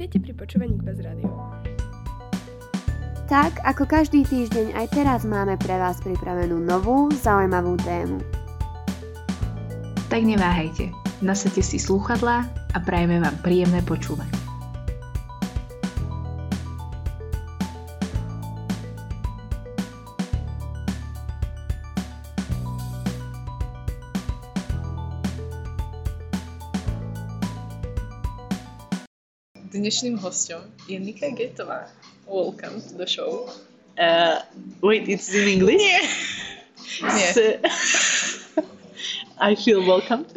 Vítajte pri počúvaní Kvaz Radio. Tak, ako každý týždeň, aj teraz máme pre vás pripravenú novú, zaujímavú tému. Tak neváhajte, nasadte si slúchadlá a prajeme vám príjemné počúvanie. Dnešným hostom je Nika Getová. Welcome to the show. Uh, wait, it's in English? Nie. Nie. So, I feel welcome.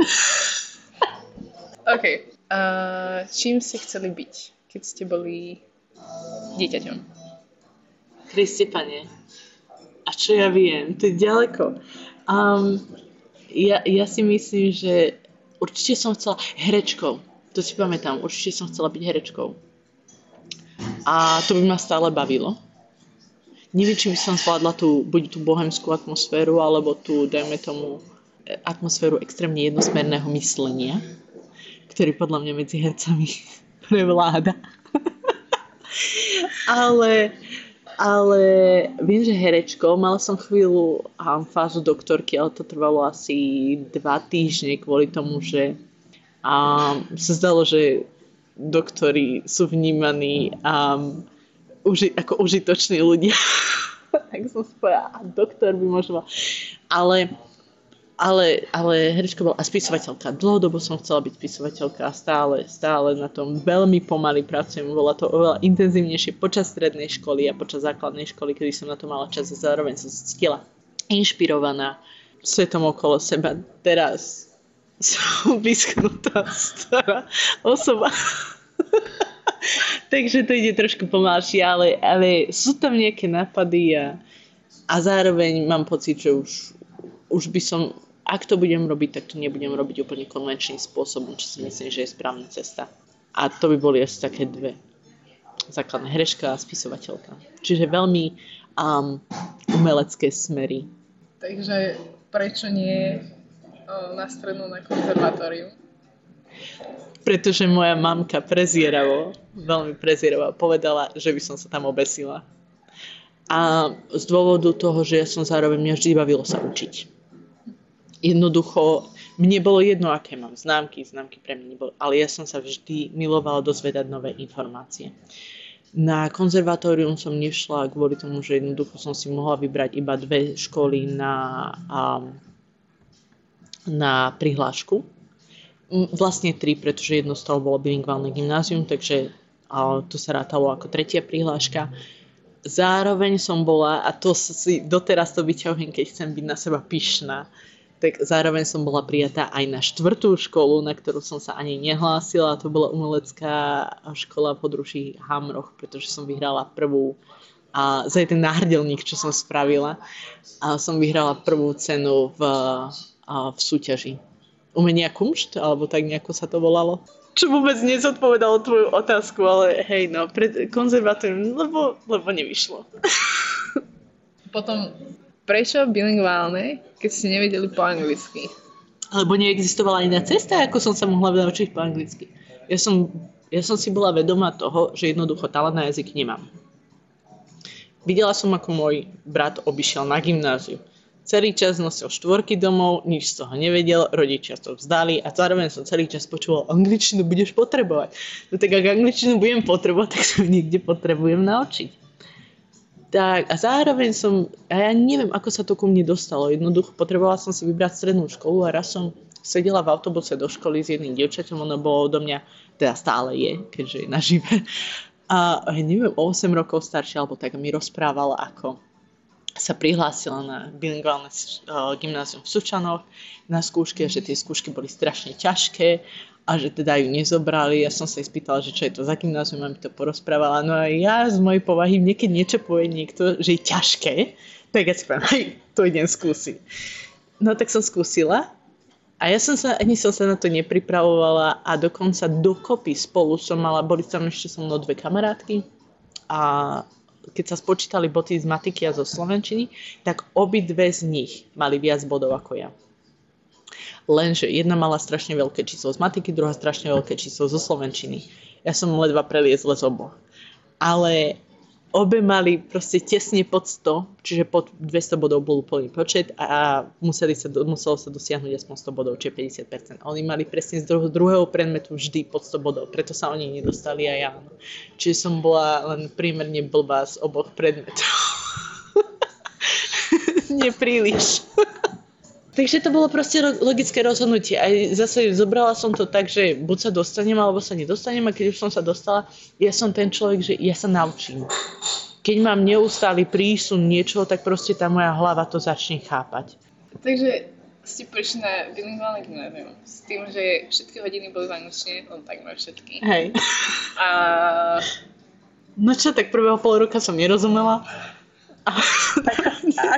OK. Uh, čím ste chceli byť, keď ste boli dieťaťom? Kriste pane. A čo ja viem? To je ďaleko. Um, ja, ja si myslím, že určite som chcela herečkou. To si pamätám. Určite som chcela byť herečkou. A to by ma stále bavilo. Neviem, či by som zvládla tú, buď tú bohemskú atmosféru, alebo tú, dajme tomu, atmosféru extrémne jednosmerného myslenia, ktorý podľa mňa medzi hercami prevláda. ale, ale viem, že herečkou, mala som chvíľu um, fázu doktorky, ale to trvalo asi dva týždne kvôli tomu, že um, sa zdalo, že doktori sú vnímaní um, uži- ako užitoční ľudia. tak som si povedala, a doktor by možno. Ale, ale, ale herečka bola a spisovateľka. Dlhodobo som chcela byť spisovateľka a stále, stále na tom veľmi pomaly pracujem. Bola to oveľa intenzívnejšie počas strednej školy a počas základnej školy, kedy som na to mala čas a zároveň som cítila inšpirovaná svetom okolo seba. Teraz som vyschnutá stará osoba. Takže to ide trošku pomalšie, ale, ale sú tam nejaké nápady a, a zároveň mám pocit, že už, už by som, ak to budem robiť, tak to nebudem robiť úplne konvenčným spôsobom, čo si myslím, že je správna cesta. A to by boli asi také dve základné hereška a spisovateľka. Čiže veľmi um, umelecké smery. Takže prečo nie na strednú na konzervatóriu? Pretože moja mamka prezieravo, veľmi prezieravo povedala, že by som sa tam obesila. A z dôvodu toho, že ja som zároveň, mňa vždy bavilo sa učiť. Jednoducho, mne bolo jedno, aké mám známky, známky pre mňa nebolo, ale ja som sa vždy milovala dozvedať nové informácie. Na konzervatórium som nešla kvôli tomu, že jednoducho som si mohla vybrať iba dve školy na, um, na prihlášku vlastne tri, pretože jedno z toho bolo bilingválne gymnázium, takže to sa rátalo ako tretia prihláška. Zároveň som bola, a to si doteraz to vyťahujem, keď chcem byť na seba pyšná, tak zároveň som bola prijatá aj na štvrtú školu, na ktorú som sa ani nehlásila. To bola umelecká škola podruží Hamroch, pretože som vyhrala prvú a za ten náhrdelník, čo som spravila. A som vyhrala prvú cenu v, v súťaži umenia kumšt, alebo tak nejako sa to volalo. Čo vôbec nezodpovedalo tvoju otázku, ale hej, no, pred konzervatórium, lebo, lebo nevyšlo. Potom, prečo bilingválne, keď ste nevedeli po anglicky? Lebo neexistovala iná cesta, ako som sa mohla naučiť po anglicky. Ja som, ja som si bola vedomá toho, že jednoducho talent na jazyk nemám. Videla som, ako môj brat obišiel na gymnáziu Celý čas nosil štvorky domov, nič z toho nevedel, rodičia to vzdali a zároveň som celý čas počúval, angličtinu budeš potrebovať. No tak ak angličtinu budem potrebovať, tak sa niekde potrebujem naučiť. Tak a zároveň som, a ja neviem, ako sa to ku mne dostalo, jednoducho potrebovala som si vybrať strednú školu a raz som sedela v autobuse do školy s jedným dievčaťom, ono bolo odo mňa, teda stále je, keďže je nažive. A neviem, o 8 rokov staršia, alebo tak mi rozprávala, ako sa prihlásila na bilingválne uh, gymnázium v Sučanoch na skúške, že tie skúšky boli strašne ťažké a že teda ju nezobrali. Ja som sa jej spýtala, že čo je to za gymnázium, a mi to porozprávala. No a ja z mojej povahy, keď niečo povie niekto, že je ťažké, tak ja si poviem, to idem skúsiť. No tak som skúsila a ja som sa, ani som sa na to nepripravovala a dokonca dokopy spolu som mala, boli tam ešte so mnou dve kamarátky a keď sa spočítali boty z matiky a zo slovenčiny, tak obidve z nich mali viac bodov ako ja. Lenže jedna mala strašne veľké číslo z matiky, druhá strašne veľké číslo zo slovenčiny. Ja som ledva preliezla z oboch. Ale obe mali proste tesne pod 100, čiže pod 200 bodov bol plný počet a museli sa, muselo sa dosiahnuť aspoň 100 bodov, čiže 50%. A oni mali presne z druhého, predmetu vždy pod 100 bodov, preto sa oni nedostali a ja. Čiže som bola len prímerne blbá z oboch predmetov. Nepríliš. Takže to bolo proste logické rozhodnutie. Aj zase zobrala som to tak, že buď sa dostanem, alebo sa nedostanem. A keď už som sa dostala, ja som ten človek, že ja sa naučím. Keď mám neustály prísun niečo, tak proste tá moja hlava to začne chápať. Takže ste prišli na bilingválne gymnázium s tým, že všetky hodiny boli v angličtine, on takmer všetky. Hej. A No čo, tak prvého pol roka som nerozumela.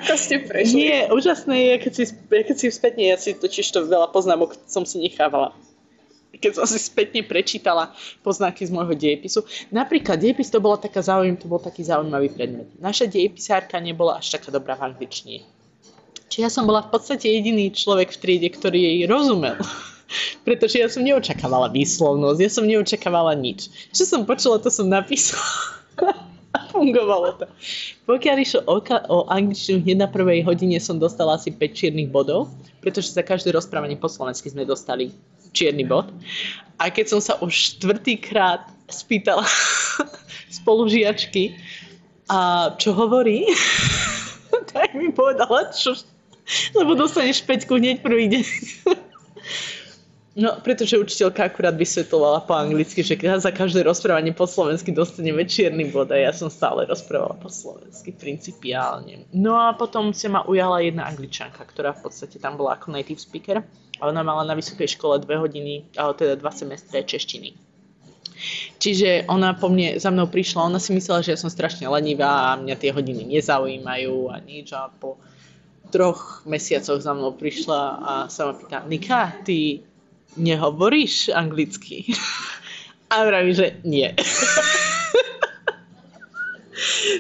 Ako ste prešli? Nie, úžasné je, keď si, keď si spätne, ja si totiž to veľa poznámok som si nechávala. Keď som si spätne prečítala poznámky z môjho dejepisu. Napríklad dejepis to bola taká zaujímavý, to bol taký zaujímavý predmet. Naša dejepisárka nebola až taká dobrá v angličtine. Čiže ja som bola v podstate jediný človek v triede, ktorý jej rozumel. Pretože ja som neočakávala výslovnosť, ja som neočakávala nič. Čo som počula, to som napísala. Fungovalo to. Pokiaľ išlo o, o angličtinu, hneď na prvej hodine som dostala asi 5 čiernych bodov, pretože za každé rozprávanie po slovensky sme dostali čierny bod. A keď som sa už štvrtýkrát spýtala spolužiačky, a čo hovorí, tak mi povedala, čo, lebo dostaneš peťku hneď prvý deň. No, pretože učiteľka akurát vysvetlovala po anglicky, že za každé rozprávanie po slovensky dostaneme čierny bod a ja som stále rozprávala po slovensky principiálne. No a potom sa ma ujala jedna angličanka, ktorá v podstate tam bola ako native speaker a ona mala na vysokej škole dve hodiny, ale teda dva semestre češtiny. Čiže ona po mne, za mnou prišla, ona si myslela, že ja som strašne lenivá a mňa tie hodiny nezaujímajú a nič a po troch mesiacoch za mnou prišla a sa ma pýta, Nika, ty nehovoríš anglicky? A vraví, že nie.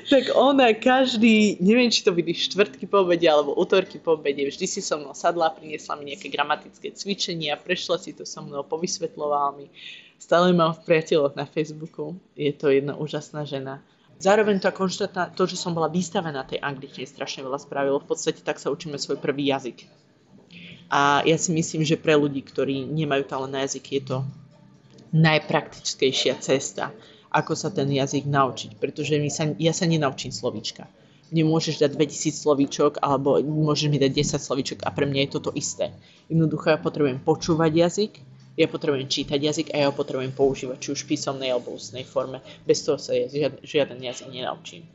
tak ona každý, neviem, či to byli štvrtky po obede alebo útorky po obede, vždy si so mnou sadla, priniesla mi nejaké gramatické cvičenia, prešla si to so mnou, povysvetlovala mi. Stále mám v priateľoch na Facebooku. Je to jedna úžasná žena. Zároveň to, konštatná, to, že som bola vystavená tej angličtine, strašne veľa spravilo. V podstate tak sa učíme svoj prvý jazyk. A ja si myslím, že pre ľudí, ktorí nemajú talent na jazyk, je to najpraktickejšia cesta, ako sa ten jazyk naučiť. Pretože my sa, ja sa nenaučím slovíčka. Nemôžeš dať 2000 slovíčok, alebo môžeš mi dať 10 slovíčok a pre mňa je toto isté. Jednoducho ja potrebujem počúvať jazyk, ja potrebujem čítať jazyk a ja ho potrebujem používať, či už v písomnej alebo ústnej forme. Bez toho sa žiaden, žiaden jazyk nenaučím.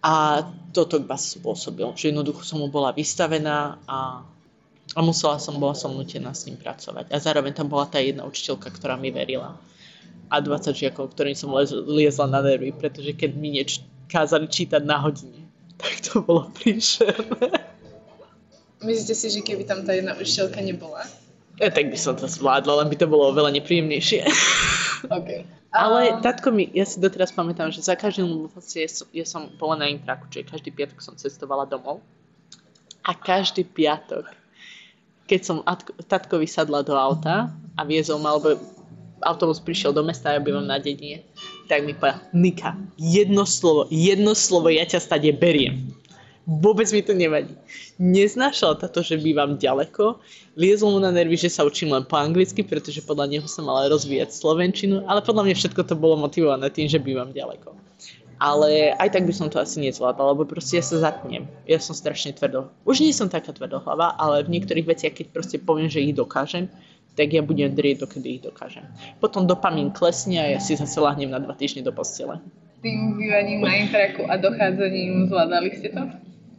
A toto vás spôsobil, že jednoducho som mu bola vystavená a a musela som, bola som nutená s ním pracovať. A zároveň tam bola tá jedna učiteľka, ktorá mi verila. A 20 žiakov, ktorým som liezla na nervy, pretože keď mi niečo kázali čítať na hodine, tak to bolo príšerné. Myslíte si, že keby tam tá jedna učiteľka nebola? Ja, tak by som to zvládla, len by to bolo oveľa nepríjemnejšie. Okay. Ale tatko mi, ja si doteraz pamätám, že za každým vlastne ja som, ja som bola na Impraku, čiže každý piatok som cestovala domov. A každý piatok keď som tatkovi sadla do auta a viezol ma, alebo autobus prišiel do mesta a ja bývam na dedine, tak mi povedal, Nika, jedno slovo, jedno slovo, ja ťa stade beriem. Vôbec mi to nevadí. Neznášal to, že bývam ďaleko, liezol mu na nervy, že sa učím len po anglicky, pretože podľa neho som mala rozvíjať slovenčinu, ale podľa mňa všetko to bolo motivované tým, že bývam ďaleko ale aj tak by som to asi nezvládla, lebo proste ja sa zatnem. Ja som strašne tvrdo. Už nie som taká tvrdohlava, ale v niektorých veciach, keď proste poviem, že ich dokážem, tak ja budem drieť, dokedy ich dokážem. Potom dopamín klesne a ja si zase lahnem na dva týždne do postele. Tým bývaním na intraku a dochádzaním zvládali ste to?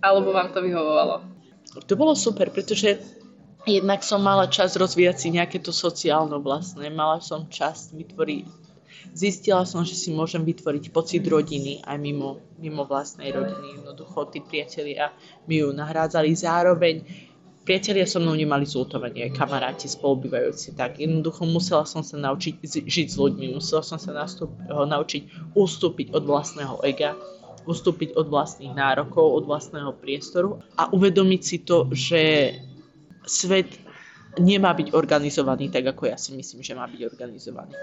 Alebo vám to vyhovovalo? To bolo super, pretože jednak som mala čas rozvíjať si nejaké to sociálno vlastné. Mala som čas vytvoriť zistila som, že si môžem vytvoriť pocit rodiny aj mimo, mimo vlastnej rodiny. Jednoducho tí priatelia mi ju nahrádzali zároveň. Priatelia so mnou nemali zlutovanie, kamaráti spolubývajúci, tak jednoducho musela som sa naučiť žiť s ľuďmi, musela som sa nastup, naučiť ustúpiť od vlastného ega, ustúpiť od vlastných nárokov, od vlastného priestoru a uvedomiť si to, že svet nemá byť organizovaný tak, ako ja si myslím, že má byť organizovaný.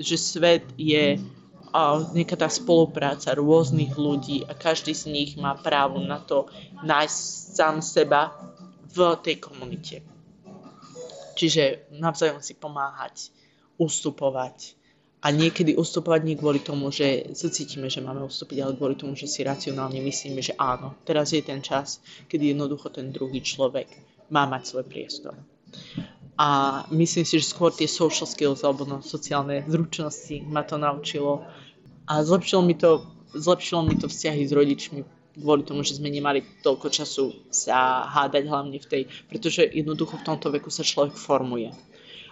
Že svet je a nejaká tá spolupráca rôznych ľudí a každý z nich má právo na to nájsť sám seba v tej komunite. Čiže navzájom si pomáhať, ustupovať. A niekedy ustupovať nie kvôli tomu, že sa cítime, že máme ustúpiť, ale kvôli tomu, že si racionálne myslíme, že áno, teraz je ten čas, kedy jednoducho ten druhý človek má mať svoj priestor. A myslím si, že skôr tie social skills alebo no, sociálne zručnosti ma to naučilo. A zlepšilo mi to, zlepšilo mi to vzťahy s rodičmi kvôli tomu, že sme nemali toľko času sa hádať hlavne v tej, pretože jednoducho v tomto veku sa človek formuje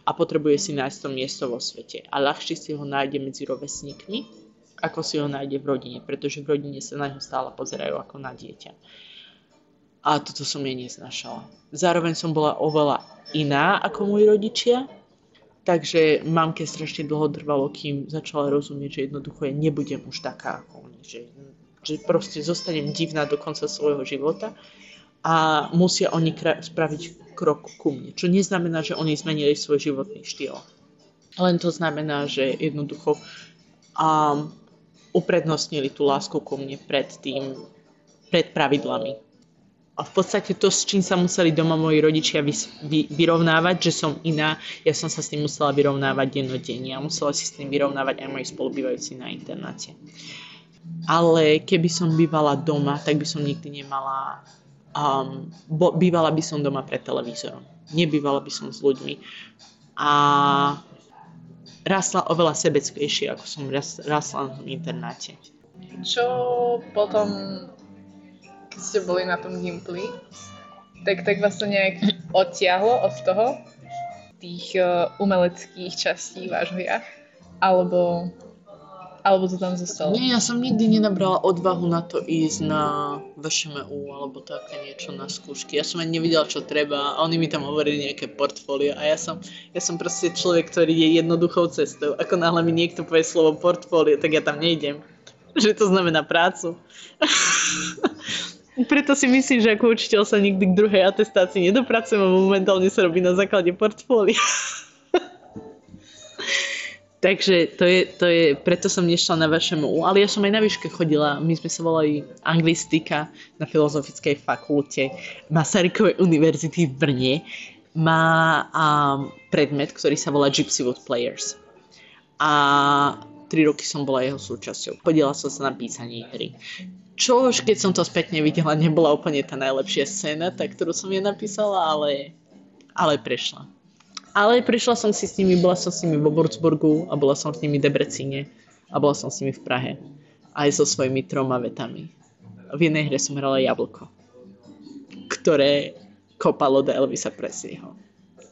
a potrebuje si nájsť to miesto vo svete. A ľahšie si ho nájde medzi rovesníkmi, ako si ho nájde v rodine, pretože v rodine sa na ňo stále pozerajú ako na dieťa. A toto som jej neznašala. Zároveň som bola oveľa iná ako moji rodičia, takže mamke strašne dlho trvalo, kým začala rozumieť, že jednoducho ja nebudem už taká ako oni, že že proste zostanem divná do konca svojho života a musia oni spraviť krok ku mne. Čo neznamená, že oni zmenili svoj životný štýl. Len to znamená, že jednoducho um, uprednostnili tú lásku ku mne pred tým, pred pravidlami. A v podstate to, s čím sa museli doma moji rodičia vy, vy, vyrovnávať, že som iná, ja som sa s tým musela vyrovnávať dennodenne a musela si s tým vyrovnávať aj moji spolubývajúci na internáte ale keby som bývala doma, tak by som nikdy nemala, um, bo, bývala by som doma pred televízorom. Nebývala by som s ľuďmi. A rásla oveľa sebeckejšie, ako som rásla na internáte. Čo potom, keď ste boli na tom Gimply, tak, tak vás to nejak odtiahlo od toho, tých uh, umeleckých častí vášho ja? Alebo alebo to tam zostalo? Nie, ja som nikdy nenabrala odvahu na to ísť na VŠMU alebo také niečo na skúšky. Ja som ani nevidela, čo treba a oni mi tam hovorili nejaké portfólio a ja som, ja som proste človek, ktorý je jednoduchou cestou. Ako náhle mi niekto povie slovo portfólio, tak ja tam nejdem. Že to znamená prácu. Preto si myslím, že ako učiteľ sa nikdy k druhej atestácii nedopracujem a momentálne sa robí na základe portfólia. Takže to je, to je, preto som nešla na vašemu, ale ja som aj na výške chodila, my sme sa volali anglistika na Filozofickej fakulte Masarykovej univerzity v Brne. Má um, predmet, ktorý sa volá Gypsy Wood Players. A tri roky som bola jeho súčasťou. Podiela som sa na písanie hry. Čo už keď som to spätne videla, nebola úplne tá najlepšia scéna, tak ktorú som je napísala, ale, ale prešla. Ale prišla som si s nimi, bola som s nimi v Würzburgu a bola som s nimi v Debrecine a bola som s nimi v Prahe. Aj so svojimi troma vetami. V jednej hre som hrala jablko, ktoré kopalo do Elvisa Presleyho.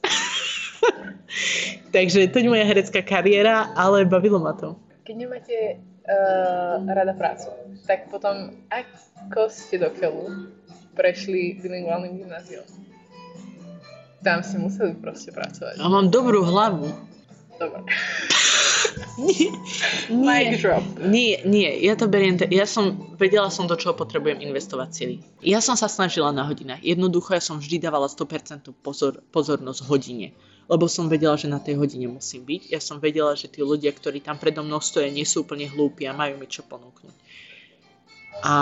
Takže to je moja herecká kariéra, ale bavilo ma to. Keď nemáte uh, rada prácu, tak potom ako ste do Kelu prešli bilingválnym gymnáziom? Tam si museli proste pracovať. A mám dobrú hlavu. Dobre. nie, nie, drop. nie, nie, ja to beriem, te, ja som, vedela som, do čoho potrebujem investovať sily. Ja som sa snažila na hodinách. Jednoducho ja som vždy dávala 100% pozor, pozornosť hodine. Lebo som vedela, že na tej hodine musím byť. Ja som vedela, že tí ľudia, ktorí tam predo mnou stoja, nie sú úplne hlúpi a majú mi čo ponúknuť. A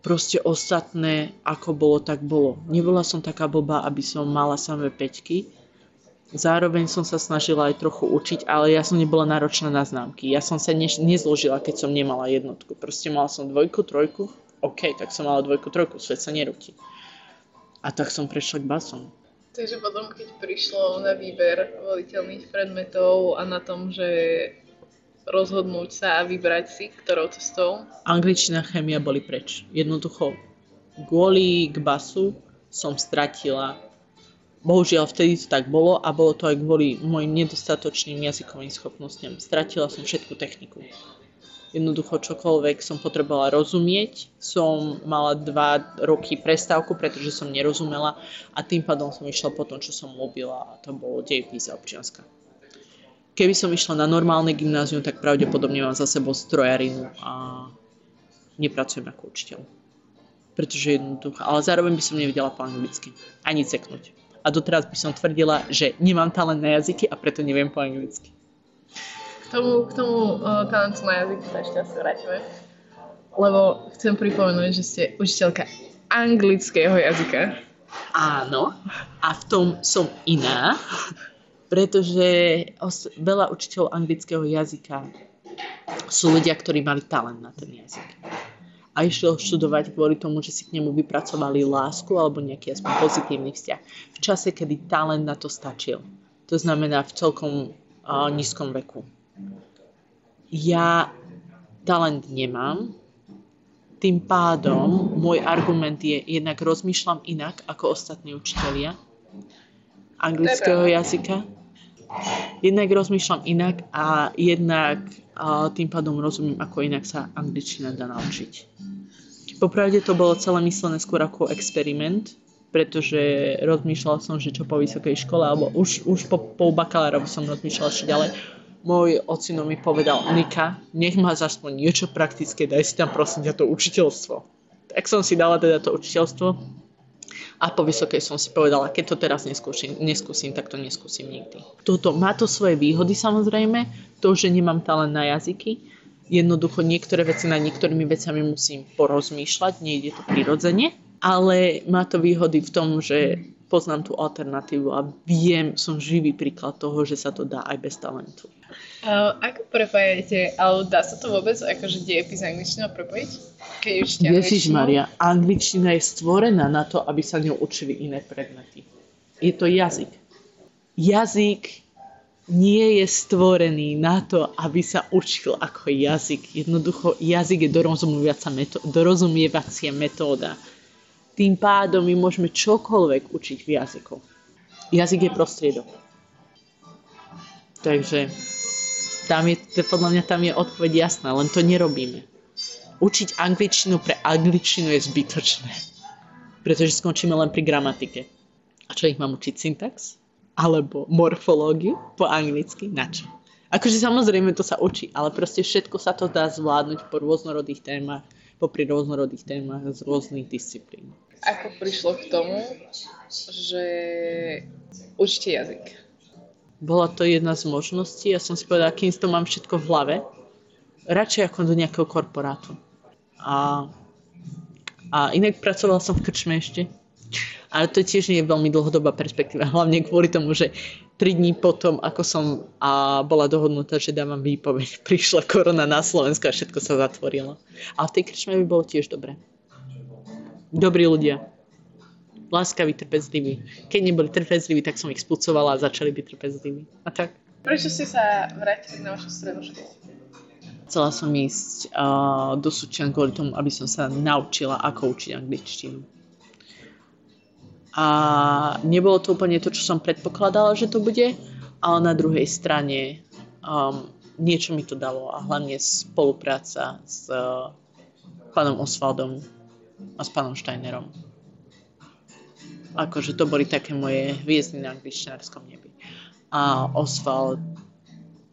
proste ostatné, ako bolo, tak bolo. Nebola som taká blbá, aby som mala samé peťky. Zároveň som sa snažila aj trochu učiť, ale ja som nebola náročná na známky. Ja som sa ne- nezložila, keď som nemala jednotku. Proste mala som dvojku, trojku, OK, tak som mala dvojku, trojku, svet sa nerúti. A tak som prešla k basom. Takže potom, keď prišlo na výber voliteľných predmetov a na tom, že rozhodnúť sa a vybrať si, ktorou cestou? Angličtina a chemia boli preč. Jednoducho, kvôli k basu som stratila Bohužiaľ, vtedy to tak bolo a bolo to aj kvôli mojim nedostatočným jazykovým schopnostiam. Stratila som všetku techniku. Jednoducho čokoľvek som potrebovala rozumieť, som mala dva roky prestávku, pretože som nerozumela a tým pádom som išla po tom, čo som ľúbila a to bolo dejepis a občianska keby som išla na normálne gymnázium, tak pravdepodobne mám za sebou strojarinu a nepracujem ako učiteľ. Pretože jednoducho, ale zároveň by som nevedela po anglicky. Ani ceknúť. A doteraz by som tvrdila, že nemám talent na jazyky a preto neviem po anglicky. Tomu, k tomu uh, talentu na jazyk sa ešte asi vrátime. Lebo chcem pripomenúť, že ste učiteľka anglického jazyka. Áno, a v tom som iná, pretože os- veľa učiteľov anglického jazyka sú ľudia, ktorí mali talent na ten jazyk. A išiel študovať kvôli tomu, že si k nemu vypracovali lásku alebo nejaký aspoň pozitívny vzťah. V čase, kedy talent na to stačil. To znamená v celkom uh, nízkom veku. Ja talent nemám, tým pádom môj argument je, jednak rozmýšľam inak ako ostatní učitelia anglického jazyka. Jednak rozmýšľam inak a jednak a tým pádom rozumiem, ako inak sa angličtina dá naučiť. Popravde to bolo celé myslené skôr ako experiment, pretože rozmýšľala som, že čo po vysokej škole, alebo už, už po, po bakalárovi som rozmýšľala ešte ďalej. Môj ocino mi povedal, Nika, nech ma aspoň niečo praktické, daj si tam prosím ťa to učiteľstvo. Tak som si dala teda to učiteľstvo a po vysokej som si povedala, keď to teraz neskúsim, neskúsim tak to neskúsim nikdy. Toto má to svoje výhody samozrejme, to, že nemám talent na jazyky, jednoducho niektoré veci na niektorými vecami musím porozmýšľať, nejde to prirodzene, ale má to výhody v tom, že poznám tú alternatívu a viem, som živý príklad toho, že sa to dá aj bez talentu. Uh, ako prepájate, ale dá sa to vôbec akože diepis angličtinou prepojiť? Keď Maria, angličtina je stvorená na to, aby sa ňou učili iné predmety. Je to jazyk. Jazyk nie je stvorený na to, aby sa učil ako jazyk. Jednoducho, jazyk je dorozumievacia metóda. Tým pádom my môžeme čokoľvek učiť v jazyku. Jazyk je prostriedok. Takže tam je, podľa mňa tam je odpoveď jasná, len to nerobíme. Učiť angličtinu pre angličtinu je zbytočné. Pretože skončíme len pri gramatike. A čo ich mám učiť? Syntax? Alebo morfológiu po anglicky? Na čo? Akože samozrejme to sa učí, ale proste všetko sa to dá zvládnuť po rôznorodých témach, popri rôznorodých témach z rôznych disciplín. Ako prišlo k tomu, že učíte jazyk? Bola to jedna z možností. Ja som si povedala, kým to mám všetko v hlave, radšej ako do nejakého korporátu. A, a inak pracovala som v krčme ešte. Ale to tiež nie je veľmi dlhodobá perspektíva, hlavne kvôli tomu, že 3 dní potom, ako som a bola dohodnutá, že dávam výpoveď, prišla korona na Slovensko a všetko sa zatvorilo. A v tej krčme by bolo tiež dobre. Dobrí ľudia. Láskaví, trpezliví. Keď neboli trpezliví, tak som ich spucovala a začali byť trpezliví. A tak. Prečo ste sa vrátili na vašu strednú školu? Chcela som ísť uh, do Sučian kvôli tomu, aby som sa naučila, ako učiť angličtinu. A nebolo to úplne to, čo som predpokladala, že to bude, ale na druhej strane um, niečo mi to dalo a hlavne spolupráca s uh, pánom Osvaldom a s pánom Steinerom. Akože to boli také moje hviezdy na angličtinárskom nebi. A Osvald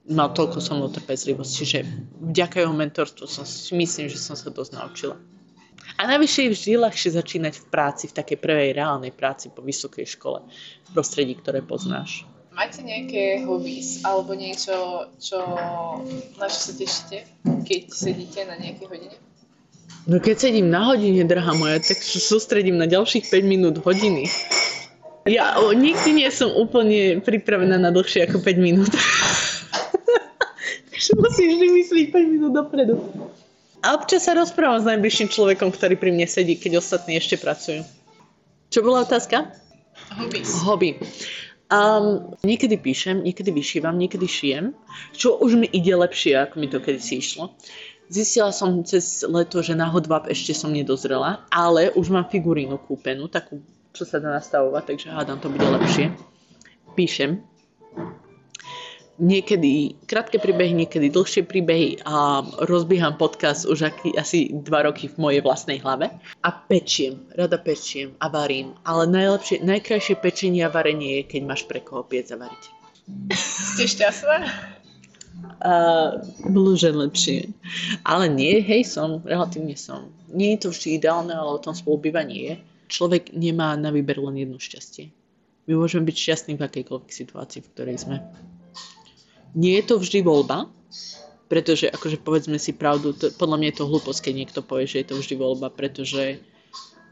mal toľko so mnou trpezlivosti, že vďaka jeho mentorstvu som myslím, že som sa dosť naučila. A najvyššie je vždy ľahšie začínať v práci, v takej prvej reálnej práci po vysokej škole, v prostredí, ktoré poznáš. Máte nejaké hobbies alebo niečo, čo, na čo sa tešíte, keď sedíte na nejakej hodine? No keď sedím na hodine, drahá moja, tak sústredím na ďalších 5 minút hodiny. Ja o, nikdy nie som úplne pripravená na dlhšie ako 5 minút. Takže musíš vždy myslieť 5 minút dopredu. A občas sa rozprávam s najbližším človekom, ktorý pri mne sedí, keď ostatní ešte pracujú. Čo bola otázka? Hobbies. Hobby. Um, niekedy píšem, niekedy vyšívam, niekedy šijem, čo už mi ide lepšie, ako mi to kedysi išlo. Zistila som cez leto, že na hodvab ešte som nedozrela, ale už mám figurínu kúpenú, takú, čo sa dá nastavovať, takže hádam, to bude lepšie. Píšem, niekedy krátke príbehy, niekedy dlhšie príbehy a rozbieham podcast už aký, asi dva roky v mojej vlastnej hlave. A pečiem, rada pečiem a varím. Ale najlepšie, najkrajšie pečenie a varenie je, keď máš pre koho piec a. Ste šťastná? Uh, bolo, že lepšie. Ale nie, hej, som, relatívne som. Nie je to vždy ideálne, ale o tom spolubývaní je. Človek nemá na výber len jedno šťastie. My môžeme byť šťastní v akejkoľvek situácii, v ktorej sme. Nie je to vždy voľba, pretože akože povedzme si pravdu, to, podľa mňa je to hlúposť, keď niekto povie, že je to vždy voľba, pretože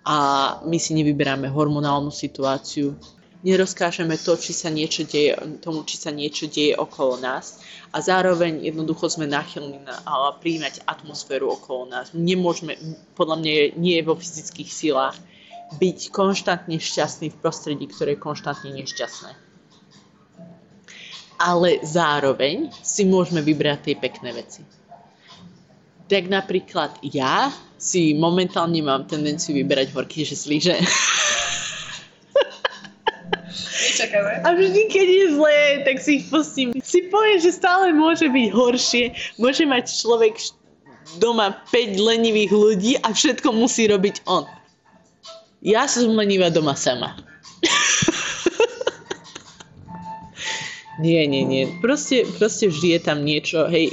a my si nevyberáme hormonálnu situáciu, nerozkážeme to, či sa niečo deje, tomu, či sa niečo deje okolo nás a zároveň jednoducho sme náchylní na príjmať atmosféru okolo nás. Nemôžeme, podľa mňa nie je vo fyzických silách byť konštantne šťastný v prostredí, ktoré je konštantne nešťastné. Ale zároveň si môžeme vybrať tie pekné veci. Tak napríklad ja si momentálne mám tendenciu vyberať horký žeslí, že? A vždy, keď je zlé, tak si pustím. Si poviem, že stále môže byť horšie. Môže mať človek doma 5 lenivých ľudí a všetko musí robiť on. Ja som lenivá doma sama. nie, nie, nie. Proste, proste vždy je tam niečo, hej,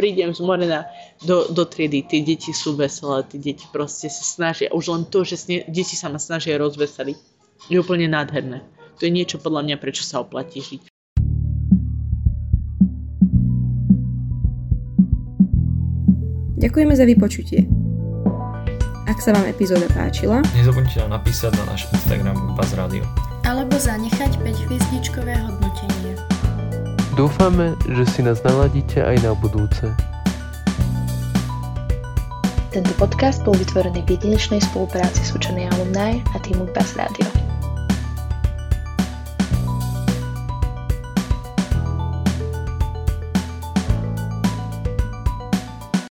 prídem z Morena do, do triedy, tie deti sú veselé, tie deti proste sa snažia, už len to, že sne, deti sa ma snažia rozveseliť, je úplne nádherné. To je niečo podľa mňa, prečo sa oplatí žiť. Ďakujeme za vypočutie. Ak sa vám epizóda páčila, nezabudnite nám napísať na náš Instagram Buzz Radio. Alebo zanechať 5 hviezdičkové hodnotenie. Dúfame, že si nás naladíte aj na budúce. Tento podcast bol vytvorený v jedinečnej spolupráci s učenej alumni a týmu Buzz Radio.